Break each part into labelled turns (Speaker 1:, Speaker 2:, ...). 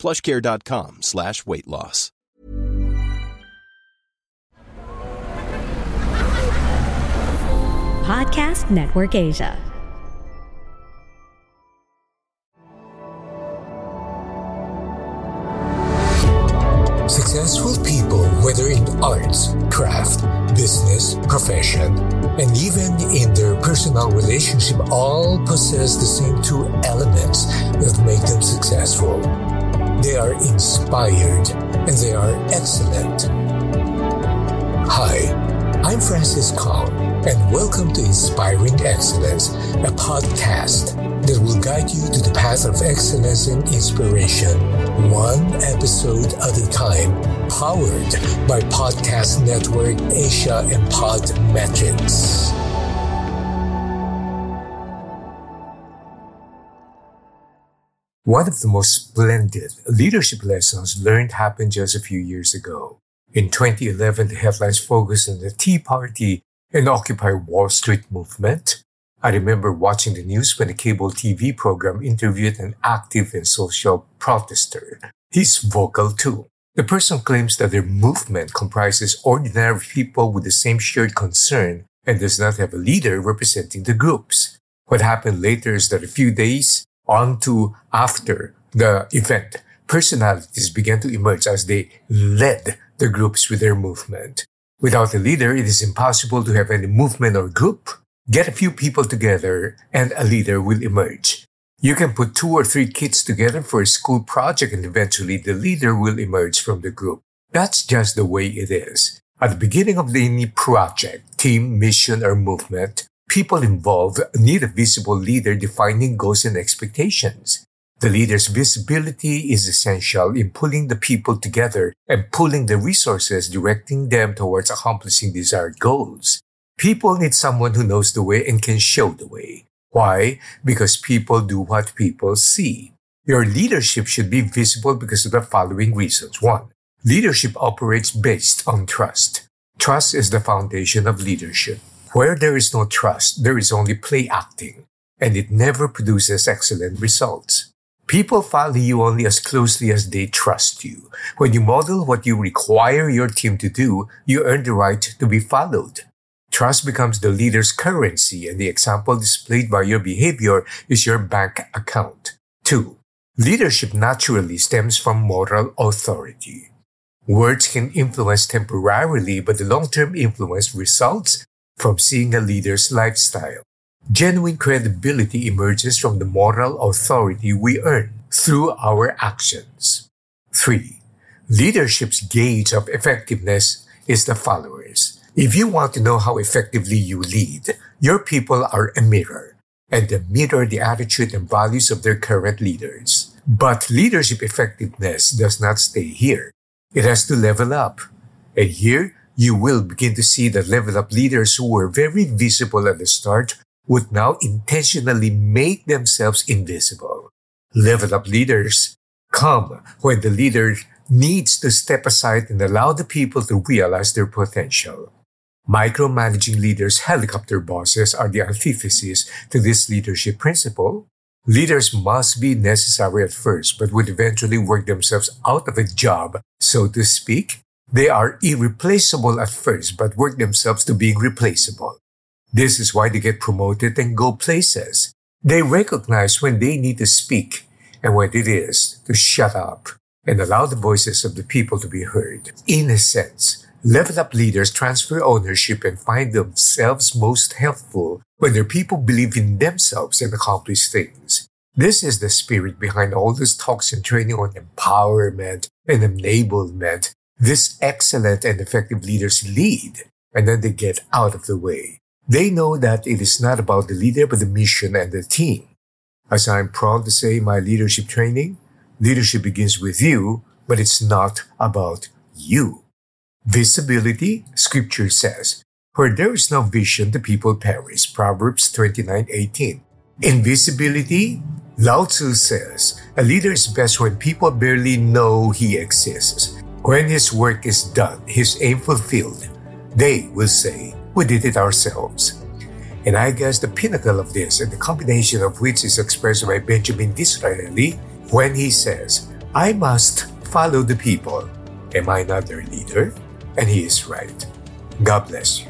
Speaker 1: plushcare.com slash weight loss.
Speaker 2: Podcast Network Asia.
Speaker 3: Successful people, whether in arts, craft, business, profession, and even in their personal relationship, all possess the same two elements that make them successful. They are inspired and they are excellent. Hi, I'm Francis Kong, and welcome to Inspiring Excellence, a podcast that will guide you to the path of excellence and inspiration, one episode at a time, powered by Podcast Network Asia and Podmetrics. One of the most splendid leadership lessons learned happened just a few years ago. In 2011, the headlines focused on the Tea Party and Occupy Wall Street movement. I remember watching the news when a cable TV program interviewed an active and social protester. He's vocal too. The person claims that their movement comprises ordinary people with the same shared concern and does not have a leader representing the groups. What happened later is that a few days on to after the event, personalities began to emerge as they led the groups with their movement. Without a leader, it is impossible to have any movement or group. Get a few people together and a leader will emerge. You can put two or three kids together for a school project and eventually the leader will emerge from the group. That's just the way it is. At the beginning of any project, team, mission, or movement, people involved need a visible leader defining goals and expectations. The leader's visibility is essential in pulling the people together and pulling the resources directing them towards accomplishing desired goals. People need someone who knows the way and can show the way. Why? Because people do what people see. Your leadership should be visible because of the following reasons. One, leadership operates based on trust. Trust is the foundation of leadership. Where there is no trust, there is only play acting, and it never produces excellent results. People follow you only as closely as they trust you. When you model what you require your team to do, you earn the right to be followed. Trust becomes the leader's currency, and the example displayed by your behavior is your bank account. 2. Leadership naturally stems from moral authority. Words can influence temporarily, but the long-term influence results from seeing a leader's lifestyle. Genuine credibility emerges from the moral authority we earn through our actions. 3. Leadership's gauge of effectiveness is the followers. If you want to know how effectively you lead, your people are a mirror, and they mirror the attitude and values of their current leaders. But leadership effectiveness does not stay here. It has to level up. And here, you will begin to see that level up leaders who were very visible at the start would now intentionally make themselves invisible. Level up leaders come when the leader needs to step aside and allow the people to realize their potential. Micromanaging leaders' helicopter bosses are the antithesis to this leadership principle. Leaders must be necessary at first, but would eventually work themselves out of a job, so to speak. They are irreplaceable at first, but work themselves to being replaceable. This is why they get promoted and go places. They recognize when they need to speak and when it is to shut up and allow the voices of the people to be heard. In a sense, level up leaders transfer ownership and find themselves most helpful when their people believe in themselves and accomplish things. This is the spirit behind all these talks and training on empowerment and enablement. This excellent and effective leaders lead and then they get out of the way. They know that it is not about the leader, but the mission and the team. As I'm proud to say in my leadership training, leadership begins with you, but it's not about you. Visibility, scripture says, where there is no vision, the people perish. Proverbs 29:18. Invisibility, Lao Tzu says, a leader is best when people barely know he exists. When his work is done, his aim fulfilled, they will say, We did it ourselves. And I guess the pinnacle of this, and the combination of which is expressed by Benjamin Disraeli when he says, I must follow the people. Am I not their leader? And he is right. God bless you.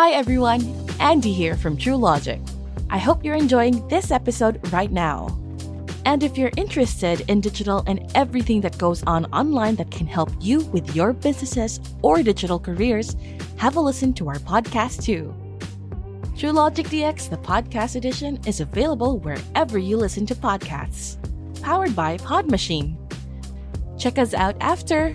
Speaker 4: Hi everyone, Andy here from True Logic. I hope you're enjoying this episode right now. And if you're interested in digital and everything that goes on online that can help you with your businesses or digital careers, have a listen to our podcast too. True Logic DX, the podcast edition, is available wherever you listen to podcasts. Powered by Pod Machine. Check us out after